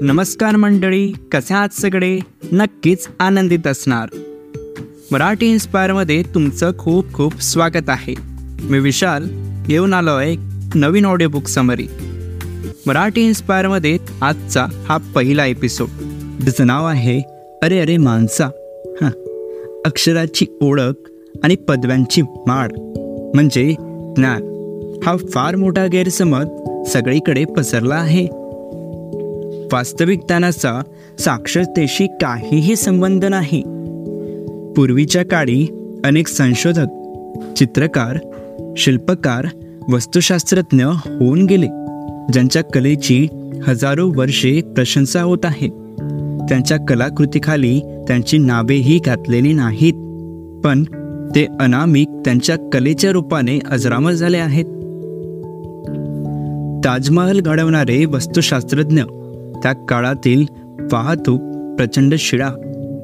नमस्कार मंडळी कसे आहात सगळे? नक्कीच आनंदित असणार. मराठी इन्स्पायरमध्ये तुमचं खूप खूप स्वागत आहे. मी विशाल येऊन आलो आहे नवीन ऑडिओ बुक समरी मराठी इन्स्पायरमध्ये आजचा हा पहिला एपिसोड त्याचं नाव आहे अरे अरे माणसा हां. अक्षराची ओळख आणि पदव्यांची माळ. म्हणजे ज्ञान. हा फार मोठा गैरसमज सगळीकडे पसरला आहे. वास्तविक ज्ञानाचा साक्षरतेशी काहीही संबंध नाही. पूर्वीच्या काळी अनेक संशोधक चित्रकार शिल्पकार वस्तुशास्त्रज्ञ होऊन गेले ज्यांच्या कलेची हजारो वर्षे प्रशंसा होत आहे त्यांच्या कलाकृतीखाली त्यांची नावेही घातलेली नाहीत पण ते अनामिक त्यांच्या कलेच्या रूपाने अजरामर झाले आहेत. ताजमहल घडवणारे वस्तुशास्त्रज्ञ त्या काळातील वाहतूक प्रचंड शिळा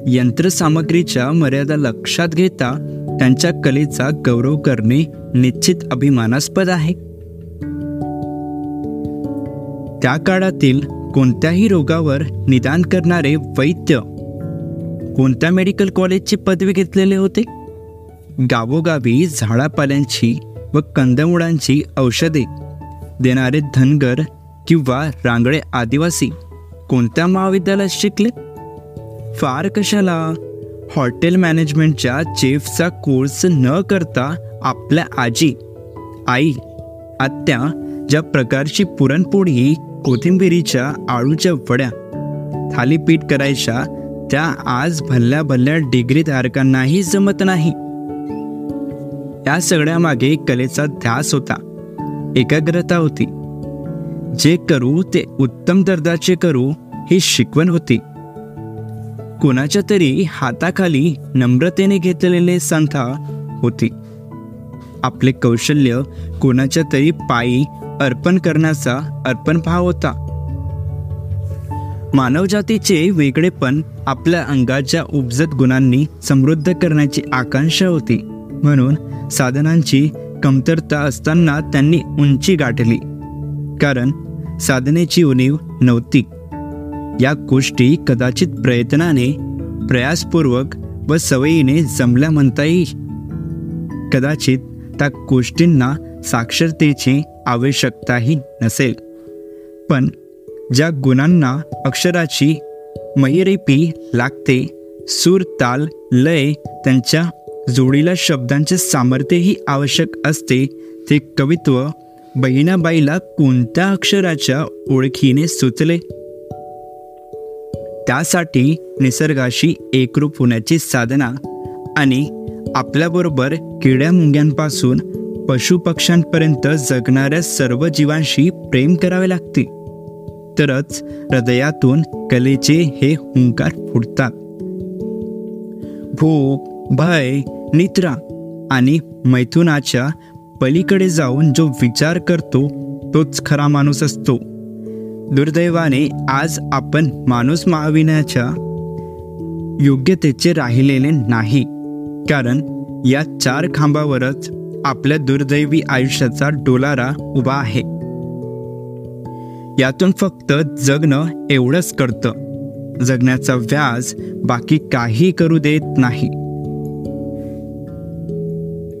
यंत्रसामग्रीच्या मर्यादा लक्षात घेता त्यांच्या कलेचा गौरव करणे निश्चित अभिमानास्पद आहे. त्या काळातील कोणत्याही रोगावर निदान करणारे वैद्य कोणत्या मेडिकल कॉलेजची पदवी घेतलेले होते? गावोगावी झाडापाल्यांची व कंदमुळांची औषधे देणारे धनगर किंवा रांगडे आदिवासी कोणत्या महाविद्यालयात शिकले? फार कशाला? हॉटेल मॅनेजमेंटच्या चेफचा कोर्स न करता आपल्या आजी आई आत्या ज्या प्रकारची पुरणपोळी कोथिंबिरीच्या आळूच्या वड्या थालीपीठ करायच्या त्या आज भल्ल्या भल्ल्या डिग्रीधारकांनाही जमत नाही. या सगळ्यामागे कलेचा ध्यास होता. एकाग्रता होती. जे करू ते उत्तम दर्जाचे करू ही शिकवण होती. कोणाच्या तरी हाताखाली नम्रतेने घेतलेले संथा होती. आपले कौशल्य कोणाच्या तरी पायी अर्पण करण्याचा अर्पण भाव होता. मानवजातीचे वेगळेपण आपल्या अंगाच्या उपजत गुणांनी समृद्ध करण्याची आकांक्षा होती. म्हणून साधनांची कमतरता असताना त्यांनी उंची गाठली. कारण साधनेची उणीव नव्हती या गोष्टी कदाचित प्रयत्नाने प्रयासपूर्वक व सवयीने जमल्या म्हणता येईल. कदाचित त्या गोष्टींना साक्षरतेची आवश्यकताही नसेल. पण ज्या गुणांना अक्षराची महिरेपी लागते सूर ताल लय त्यांच्या जोडीला शब्दांचे सामर्थ्यही आवश्यक असते ते कवित्व बहिणाबाईला कोणत्या अक्षराच्या ओळखीने सुचले? त्यासाठी निसर्गाशी एकरूप होण्याची साधना आणि आपल्याबरोबर किड्या मुंग्यांपासून पशुपक्ष्यांपर्यंत जगणाऱ्या सर्व जीवांशी प्रेम करावे लागते. तरच हृदयातून कलेचे हे हुंकार फुटतात. भूक भय निद्रा आणि मैथुनाच्या पलीकडे जाऊन जो विचार करतो तोच खरा माणूस असतो. दुर्दैवाने आज आपण माणूस महाविण्याच्या योग्यतेचे राहिलेले नाही. कारण या चार खांबावरच आपल्या दुर्दैवी आयुष्याचा डोलारा उभा आहे. यातून फक्त जगणं एवढंच करतं जगण्याचा व्याज बाकी काही करू देत नाही.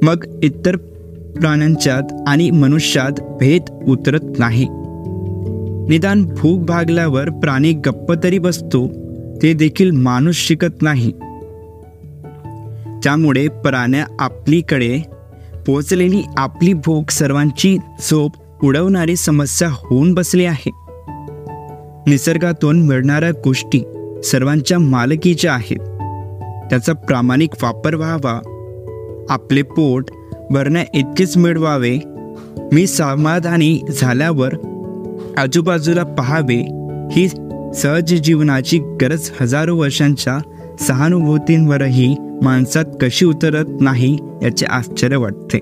मग इतर प्राण्यांच्यात आणि मनुष्यात भेद उतरत नाही. निदान भूक भागल्यावर प्राणी गप्प तरी बसतो ते देखील माणूस शिकत नाही. त्यामुळे प्राण्या आपलीकडे पोचलेली आपली भूक सर्वांची झोप उडवणारी समस्या होऊन बसली आहे. निसर्गातून मिळणाऱ्या गोष्टी सर्वांच्या मालकीच्या आहेत. त्याचा प्रामाणिक वापर व्हावा. आपले पोट भरण्या इतकेच मिळवावे मी समाधानी झाल्यावर आजूबाजूला पहावे. ही सहज जीवनाची गरज हजारो वर्षांच्या सहानुभूतींवरही माणसात कशी उतरत नाही याचे आश्चर्य वाटते.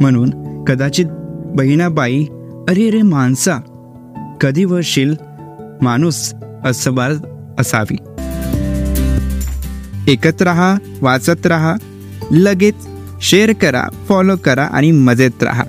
म्हणून कदाचित बहिणाबाई अरे रे माणसा कधी वशील माणूस असं असावी. एकत्र रहा वाचत रहा लगेच शेअर करा फॉलो करा आणि मजेत राहा.